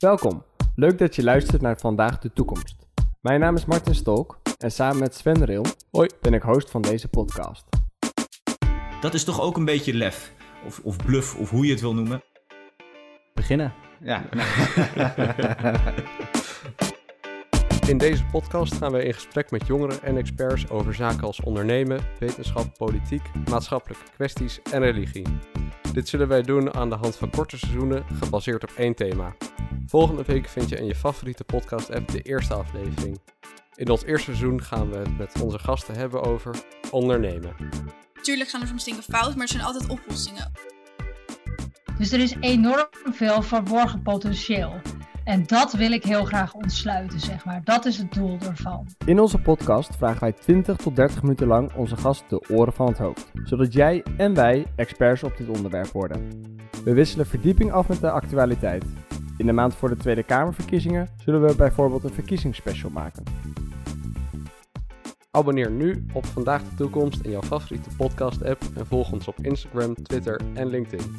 Welkom, leuk dat je luistert naar Vandaag de Toekomst. Mijn naam is Martin Stolk en samen met Sven Ril Hoi. ben ik host van deze podcast. Dat is toch ook een beetje lef. Of, of bluff, of hoe je het wil noemen. beginnen. Ja, In deze podcast gaan we in gesprek met jongeren en experts over zaken als ondernemen, wetenschap, politiek, maatschappelijke kwesties en religie. Dit zullen wij doen aan de hand van korte seizoenen gebaseerd op één thema. Volgende week vind je in je favoriete podcast-app de eerste aflevering. In ons eerste seizoen gaan we het met onze gasten hebben over ondernemen. Tuurlijk gaan er soms dingen fout, maar er zijn altijd oplossingen. Dus er is enorm veel verborgen potentieel. En dat wil ik heel graag ontsluiten, zeg maar. Dat is het doel ervan. In onze podcast vragen wij 20 tot 30 minuten lang onze gast de oren van het hoofd, zodat jij en wij experts op dit onderwerp worden. We wisselen verdieping af met de actualiteit. In de maand voor de Tweede Kamerverkiezingen zullen we bijvoorbeeld een verkiezingsspecial maken. Abonneer nu op Vandaag de Toekomst in jouw favoriete podcast-app en volg ons op Instagram, Twitter en LinkedIn.